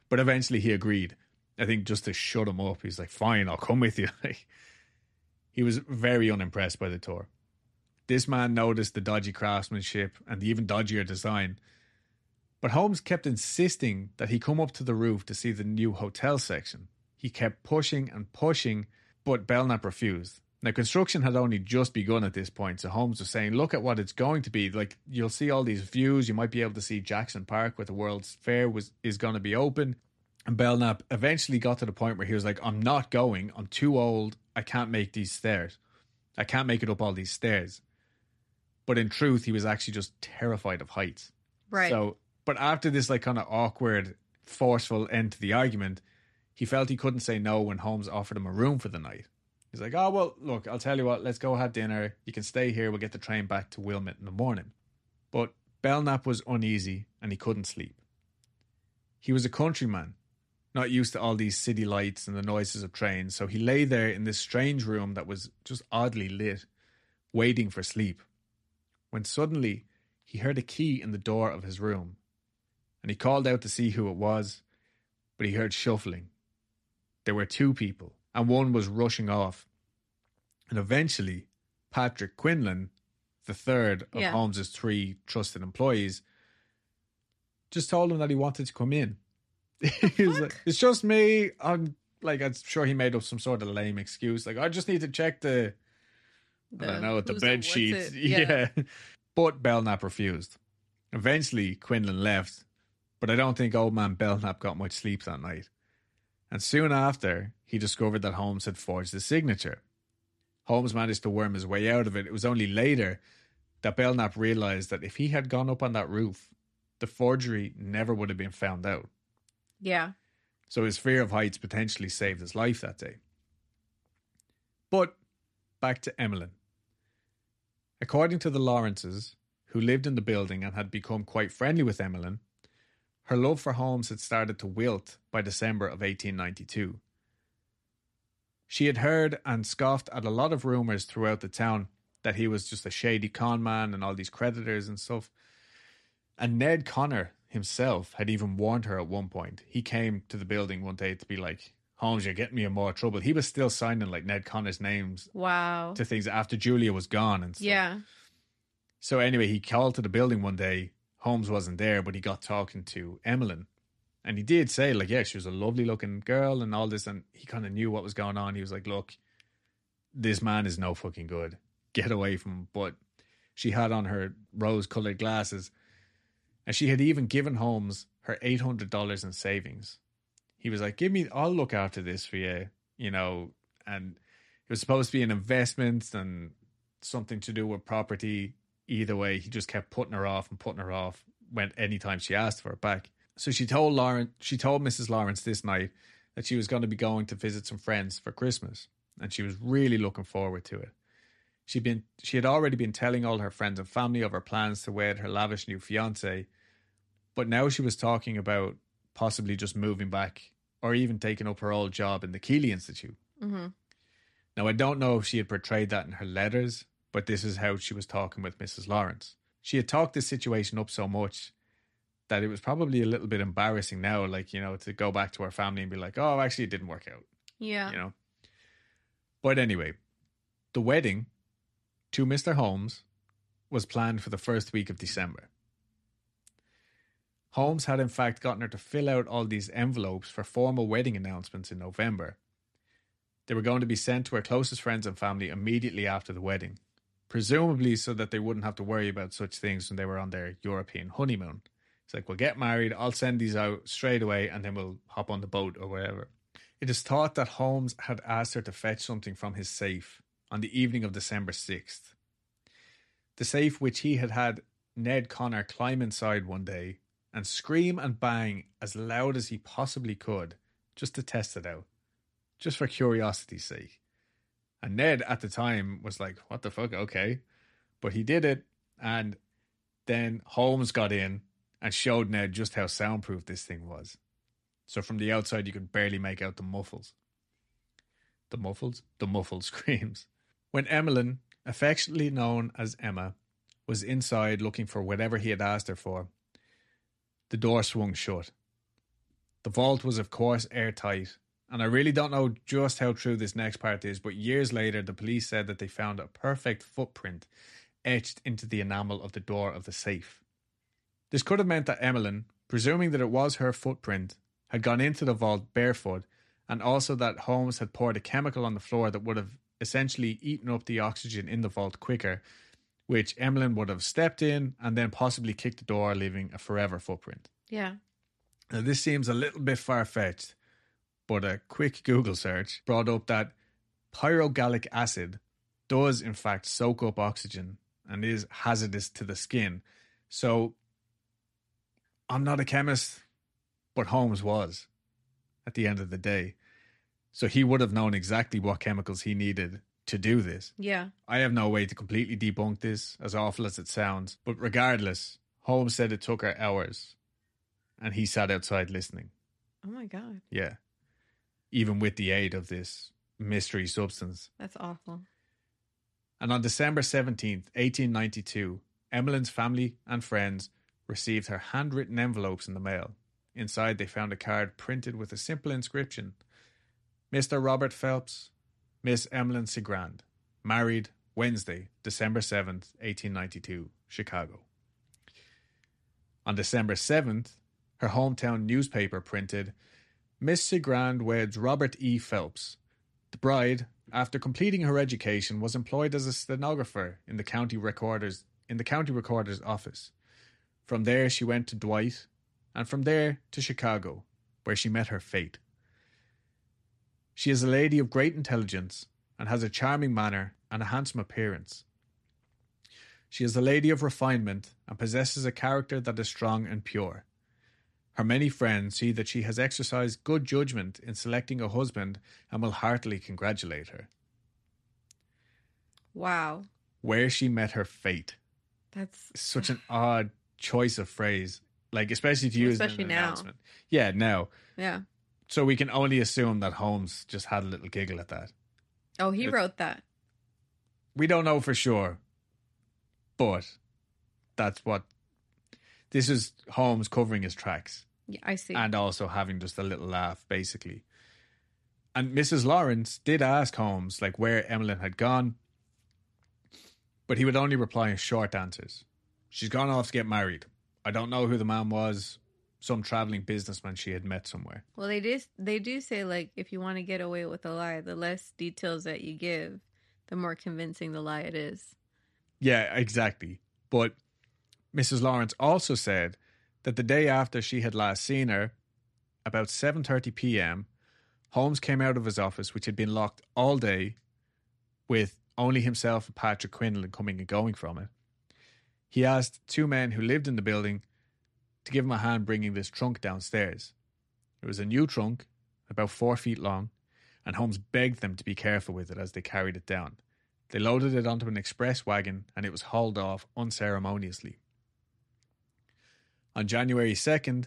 But eventually he agreed. I think just to shut him up. He's like, fine, I'll come with you. He was very unimpressed by the tour. This man noticed the dodgy craftsmanship and the even dodgier design. But Holmes kept insisting that he come up to the roof to see the new hotel section. He kept pushing and pushing, but Belknap refused. Now, construction had only just begun at this point, so Holmes was saying, Look at what it's going to be. Like, you'll see all these views. You might be able to see Jackson Park, where the World's Fair was is going to be open. And Belknap eventually got to the point where he was like, I'm not going. I'm too old. I can't make these stairs. I can't make it up all these stairs. But in truth, he was actually just terrified of heights. Right. So, but after this, like, kind of awkward, forceful end to the argument, he felt he couldn't say no when Holmes offered him a room for the night. He's like, oh, well, look, I'll tell you what, let's go have dinner. You can stay here. We'll get the train back to Wilmette in the morning. But Belknap was uneasy and he couldn't sleep. He was a countryman, not used to all these city lights and the noises of trains, so he lay there in this strange room that was just oddly lit, waiting for sleep. When suddenly he heard a key in the door of his room, and he called out to see who it was, but he heard shuffling. There were two people, and one was rushing off. And eventually, Patrick Quinlan, the third of Yeah. Holmes's three trusted employees, just told him that he wanted to come in. he was like, "It's just me." I'm like, I'm sure he made up some sort of lame excuse, like, "I just need to check the, I don't know, the bed sheets." it. Yeah. but Belknap refused. Eventually, Quinlan left, but I don't think old man Belknap got much sleep that night. And soon after, he discovered that Holmes had forged the signature. Holmes managed to worm his way out of it. It was only later that Belknap realized that if he had gone up on that roof, the forgery never would have been found out. Yeah. So his fear of heights potentially saved his life that day. But back to Emmeline. According to the Lawrences, who lived in the building and had become quite friendly with Emmeline, her love for Holmes had started to wilt by December of 1892. She had heard and scoffed at a lot of rumours throughout the town that he was just a shady con man and all these creditors and stuff. And Ned Connor himself had even warned her at one point. He came to the building one day to be like, Holmes, you're getting me in more trouble. He was still signing like Ned Connor's names Wow. to things after Julia was gone and stuff. Yeah. So anyway, he called to the building one day. Holmes wasn't there, but he got talking to Emmeline. And he did say, like, yeah, she was a lovely looking girl and all this. And he kind of knew what was going on. He was like, look, this man is no fucking good. Get away from him. But she had on her rose colored glasses. And she had even given Holmes her $800 in savings. He was like, give me, I'll look after this for you, you know. And it was supposed to be an investment and something to do with property. Either way, he just kept putting her off and putting her off. Went anytime she asked for it back. So she told Lauren, she told Mrs. Lawrence this night that she was going to be going to visit some friends for Christmas, and she was really looking forward to it. She'd been, she had already been telling all her friends and family of her plans to wed her lavish new fiance, but now she was talking about possibly just moving back or even taking up her old job in the Keeley Institute. hmm Now, I don't know if she had portrayed that in her letters, but this is how she was talking with Mrs. Lawrence. She had talked this situation up so much that it was probably a little bit embarrassing now, like, you know, to go back to her family and be like, oh, actually, it didn't work out, Yeah. you know. But anyway, the wedding to Mr. Holmes was planned for the first week of December. Holmes had, in fact, gotten her to fill out all these envelopes for formal wedding announcements in November. They were going to be sent to her closest friends and family immediately after the wedding, presumably so that they wouldn't have to worry about such things when they were on their European honeymoon. It's like, we'll get married, I'll send these out straight away, and then we'll hop on the boat or whatever. It is thought that Holmes had asked her to fetch something from his safe on the evening of December 6th. The safe which he had had Ned Connor climb inside one day and scream and bang as loud as he possibly could just to test it out, just for curiosity's sake. And Ned at the time was like, What the fuck? Okay. But he did it. And then Holmes got in and showed Ned just how soundproof this thing was. So from the outside, you could barely make out the muffles. The muffles? The muffled screams. When Emmeline, affectionately known as Emma, was inside looking for whatever he had asked her for, the door swung shut. The vault was, of course, airtight, and I really don't know just how true this next part is, but years later, the police said that they found a perfect footprint etched into the enamel of the door of the safe. This could have meant that Emmeline, presuming that it was her footprint, had gone into the vault barefoot, and also that Holmes had poured a chemical on the floor that would have essentially eaten up the oxygen in the vault quicker, which Emmeline would have stepped in and then possibly kicked the door, leaving a forever footprint. Yeah. Now, this seems a little bit far fetched, but a quick Google search brought up that pyrogallic acid does, in fact, soak up oxygen and is hazardous to the skin. So, I'm not a chemist, but Holmes was at the end of the day. So, he would have known exactly what chemicals he needed to do this. Yeah. I have no way to completely debunk this, as awful as it sounds, but regardless, Holmes said it took her hours and he sat outside listening. Oh my God. Yeah. Even with the aid of this mystery substance. That's awful. And on December 17th, 1892, Emmeline's family and friends received her handwritten envelopes in the mail. Inside, they found a card printed with a simple inscription Mr. Robert Phelps, Miss Emmeline Cigrand, married Wednesday, December 7th, 1892, Chicago. On December 7th, her hometown newspaper printed Miss Cigrand weds Robert E. Phelps. The bride, after completing her education, was employed as a stenographer in the county recorder's in the county recorder's office. From there she went to Dwight, and from there to Chicago, where she met her fate. She is a lady of great intelligence and has a charming manner and a handsome appearance. She is a lady of refinement and possesses a character that is strong and pure. Her many friends see that she has exercised good judgment in selecting a husband and will heartily congratulate her. Wow. Where she met her fate. That's Such an odd choice of phrase. Like especially to use Especially an now. announcement. Yeah, now. yeah. So we can only assume that Holmes just had a little giggle at that. Oh, he It's- wrote that. We don't know for sure. But that's what this is Holmes covering his tracks. Yeah, I see. and also having just a little laugh, basically. And Mrs. Lawrence did ask Holmes like where Emmeline had gone, but he would only reply in short answers. She's gone off to get married. I don't know who the man was. Some traveling businessman she had met somewhere. well, they do. They do say like if you want to get away with a lie, the less details that you give, the more convincing the lie it is. Yeah, exactly. But Mrs. Lawrence also said that the day after she had last seen her, about 7:30 p.m., Holmes came out of his office which had been locked all day with only himself and Patrick Quinlan coming and going from it. He asked two men who lived in the building to give him a hand bringing this trunk downstairs. It was a new trunk, about 4 feet long, and Holmes begged them to be careful with it as they carried it down. They loaded it onto an express wagon and it was hauled off unceremoniously. On January 2nd,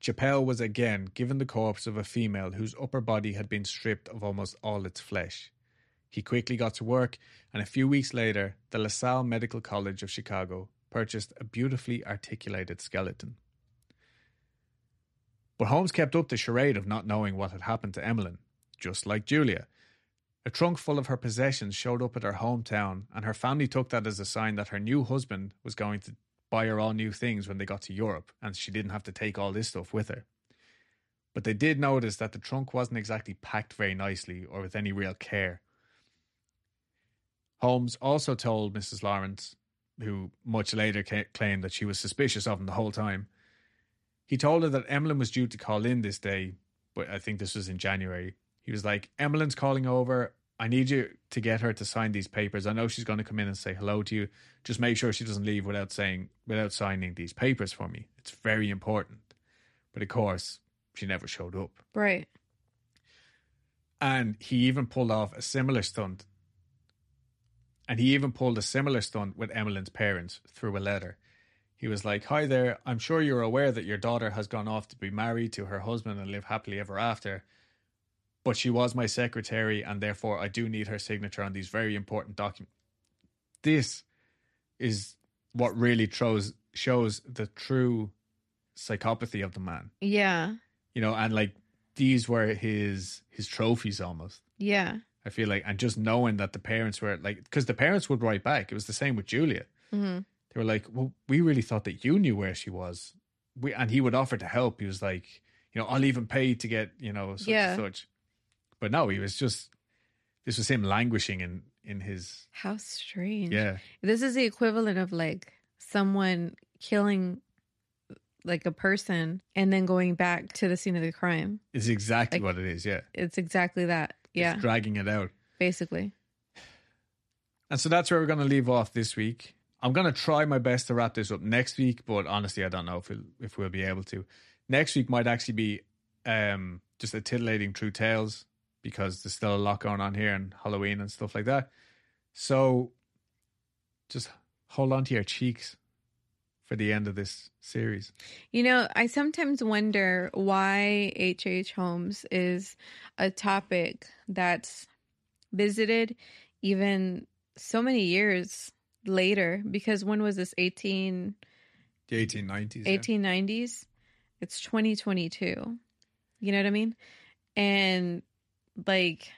Chappell was again given the corpse of a female whose upper body had been stripped of almost all its flesh. He quickly got to work, and a few weeks later, the LaSalle Medical College of Chicago purchased a beautifully articulated skeleton. But Holmes kept up the charade of not knowing what had happened to Emmeline, just like Julia. A trunk full of her possessions showed up at her hometown, and her family took that as a sign that her new husband was going to buy her all new things when they got to Europe, and she didn't have to take all this stuff with her. But they did notice that the trunk wasn't exactly packed very nicely or with any real care. Holmes also told Mrs. Lawrence, who much later ca- claimed that she was suspicious of him the whole time, he told her that Emmeline was due to call in this day, but I think this was in January. He was like, Emmeline's calling over. I need you to get her to sign these papers. I know she's going to come in and say hello to you. Just make sure she doesn't leave without saying without signing these papers for me. It's very important. But of course, she never showed up. Right. And he even pulled off a similar stunt. And he even pulled a similar stunt with Emmeline's parents through a letter. He was like, Hi there, I'm sure you're aware that your daughter has gone off to be married to her husband and live happily ever after. But she was my secretary, and therefore I do need her signature on these very important documents. This is what really shows shows the true psychopathy of the man. Yeah. You know, and like these were his his trophies almost. Yeah. I feel like, and just knowing that the parents were like, because the parents would write back. It was the same with Julia. hmm They were like, "Well, we really thought that you knew where she was." We and he would offer to help. He was like, "You know, I'll even pay to get you know such Yeah. and such." But no, he was just this was him languishing in in his How strange. yeah This is the equivalent of like someone killing like a person and then going back to the scene of the crime. It's exactly Like- what it is. Yeah, It's exactly that. It's Yeah, dragging it out. basically. And so that's where we're going to leave off this week. I'm going to try my best to wrap this up next week, but honestly, I don't know if we'll, if we'll be able to. Next week might actually be um, just a titillating true tales because there's still a lot going on here and Halloween and stuff like that. So just hold on to your cheeks for the end of this series. You know, I sometimes wonder why H.H. H. Holmes is a topic that's visited even so many years later because when was this 18 The 1890s. yeah. 1890s it's 2022 you know what i mean and like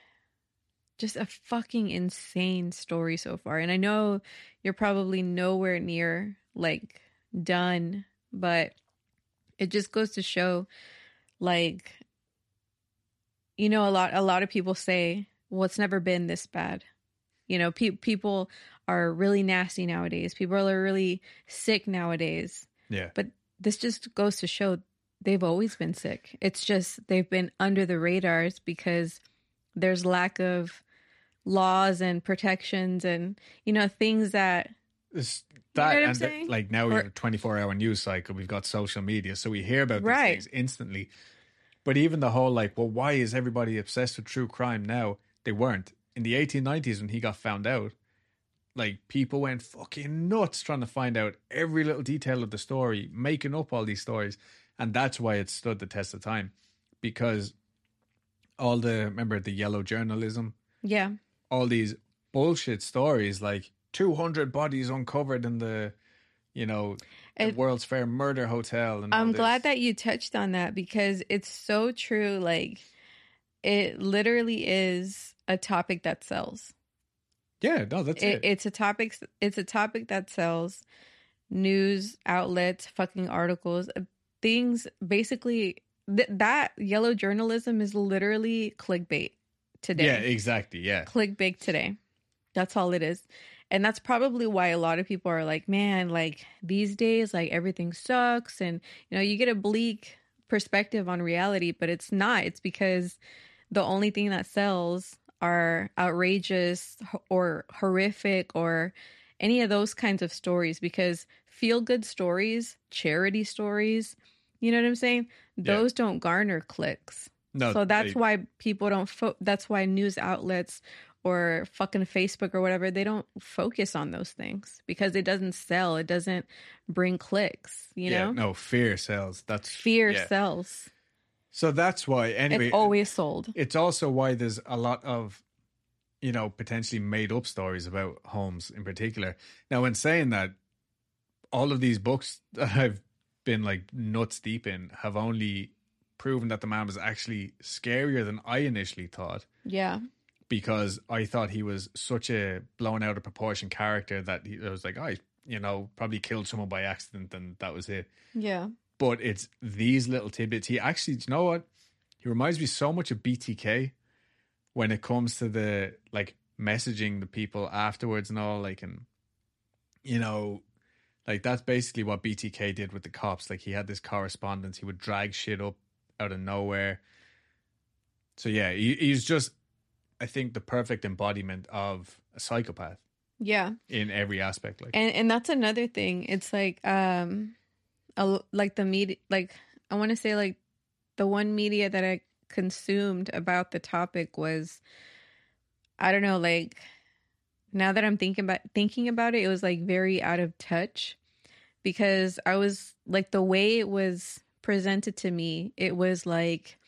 just a fucking insane story so far. And i know you're probably nowhere near like done but it just goes to show like you know a lot a lot of people say well it's never been this bad. You know pe- people are really nasty nowadays. People are really sick nowadays. Yeah. But this just goes to show they've always been sick. It's just they've been under the radars because there's lack of laws and protections and you know things that It's that what I'm and the- like now we have a 24 hour news cycle. We've got social media so we hear about these Right. things instantly. But even the whole like well why is everybody obsessed with true crime now? They weren't. In the 1890s when he got found out like people went fucking nuts trying to find out every little detail of the story making up all these stories and that's why it stood the test of time because all the remember the yellow journalism? Yeah. All these bullshit stories like 200 bodies uncovered in the you know the It- world's fair murder hotel and I'm glad that you touched on that because it's so true like it literally is a topic that sells. yeah no that's It, it, it's a topic it's a topic that sells news outlets, fucking articles, things basically th- that yellow journalism is literally clickbait today. yeah exactly yeah clickbait today. That's all it is. And that's probably why a lot of people are like, man, like these days, like everything sucks. And, you know, you get a bleak perspective on reality, but it's not. It's because the only thing that sells are outrageous or horrific or any of those kinds of stories because feel good stories, charity stories, you know what I'm saying? Yeah. Those don't garner clicks no so that's they- why people don't fo- that's why news outlets or fucking facebook or whatever they don't focus on those things because it doesn't sell it doesn't bring clicks you yeah, know no fear sells that's fear yeah. sells so that's why anyway it's always sold it's also why there's a lot of you know potentially made up stories about Holmes in particular. Now, in saying that, all of these books that I've been like nuts deep in have only proven that the man was actually scarier than I initially thought yeah because I thought he was such a blown out of proportion character that he I was like, I you know probably killed someone by accident and that was it yeah but it's these little tidbits. He actually, do you know what? He reminds me so much of BTK when it comes to the like messaging the people afterwards and all. Like, and you know, like that's basically what BTK did with the cops. Like, he had this correspondence. He would drag shit up out of nowhere. So yeah, he, he's just, I think, the perfect embodiment of a psychopath yeah in every aspect. Like, and and that's another thing it's like um a, like the media like i want to say like the one media that i consumed about the topic was i don't know like now that i'm thinking about thinking about it it was like very out of touch because i was like the way it was presented to me it was like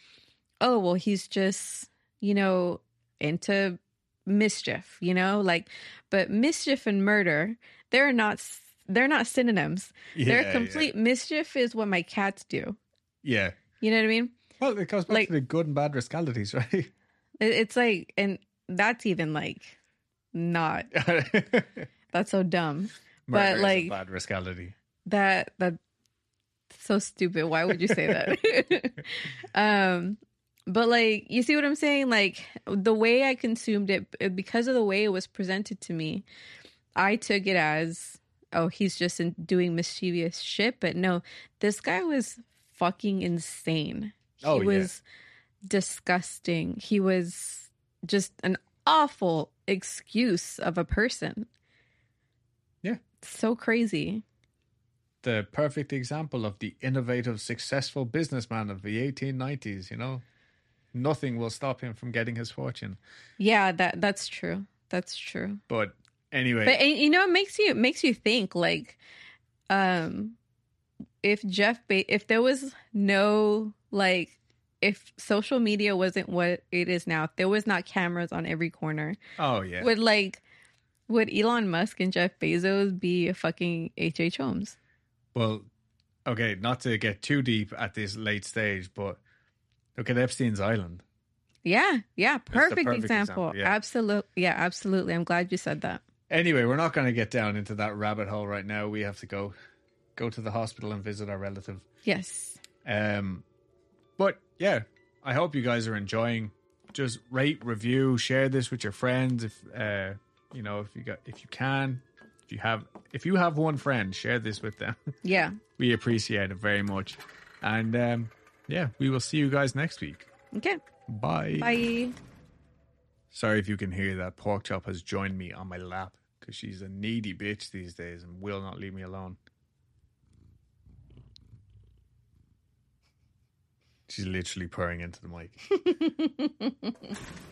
oh well he's just you know into mischief you know like but mischief and murder they're not they're not synonyms yeah, they're yeah. complete mischief is what my cats do Yeah. you know what i mean Well, it goes back Like- to the good and bad rascalities, right? It's like and that's even like not that's so dumb Murder a like- bad rascality. that that so stupid why would you say that um But like, you see what I'm saying? Like the way I consumed it, uh, because of the way it was presented to me, I took it as, oh, he's just in, doing mischievous shit. But no, this guy was fucking insane. He Oh, yeah. was disgusting. He was just an awful excuse of a person. Yeah. So crazy. The perfect example of the innovative, successful businessman of the 1890s, you know? Nothing will stop him from getting his fortune. Yeah, that that's true. That's true. But anyway, But you know, it makes you it makes you think like, um, if Jeff if there was no like if social media wasn't what it is now, if there was not cameras on every corner, oh, yeah. would like would Elon Musk and Jeff Bezos be a fucking H. H. Holmes? Well, okay, not to get too deep at this late stage, but look at Epstein's Island. Yeah, yeah, perfect, perfect example. example, yeah. Absolutely, yeah, absolutely. I'm glad you said that. Anyway, we're not going to get down into that rabbit hole right now. We have to go go to the hospital and visit our relative. Yes, Um, but yeah, I hope you guys are enjoying. Just rate, review, share this with your friends. If uh, you know, if you got, if you can, if you have, if you have one friend, share this with them. yeah. we appreciate it very much. And um, yeah, we will see you guys next week. Okay, Bye. bye. Sorry if you can hear that. Pork chop has joined me on my lap because she's a needy bitch these days and will not leave me alone. She's literally purring into the mic.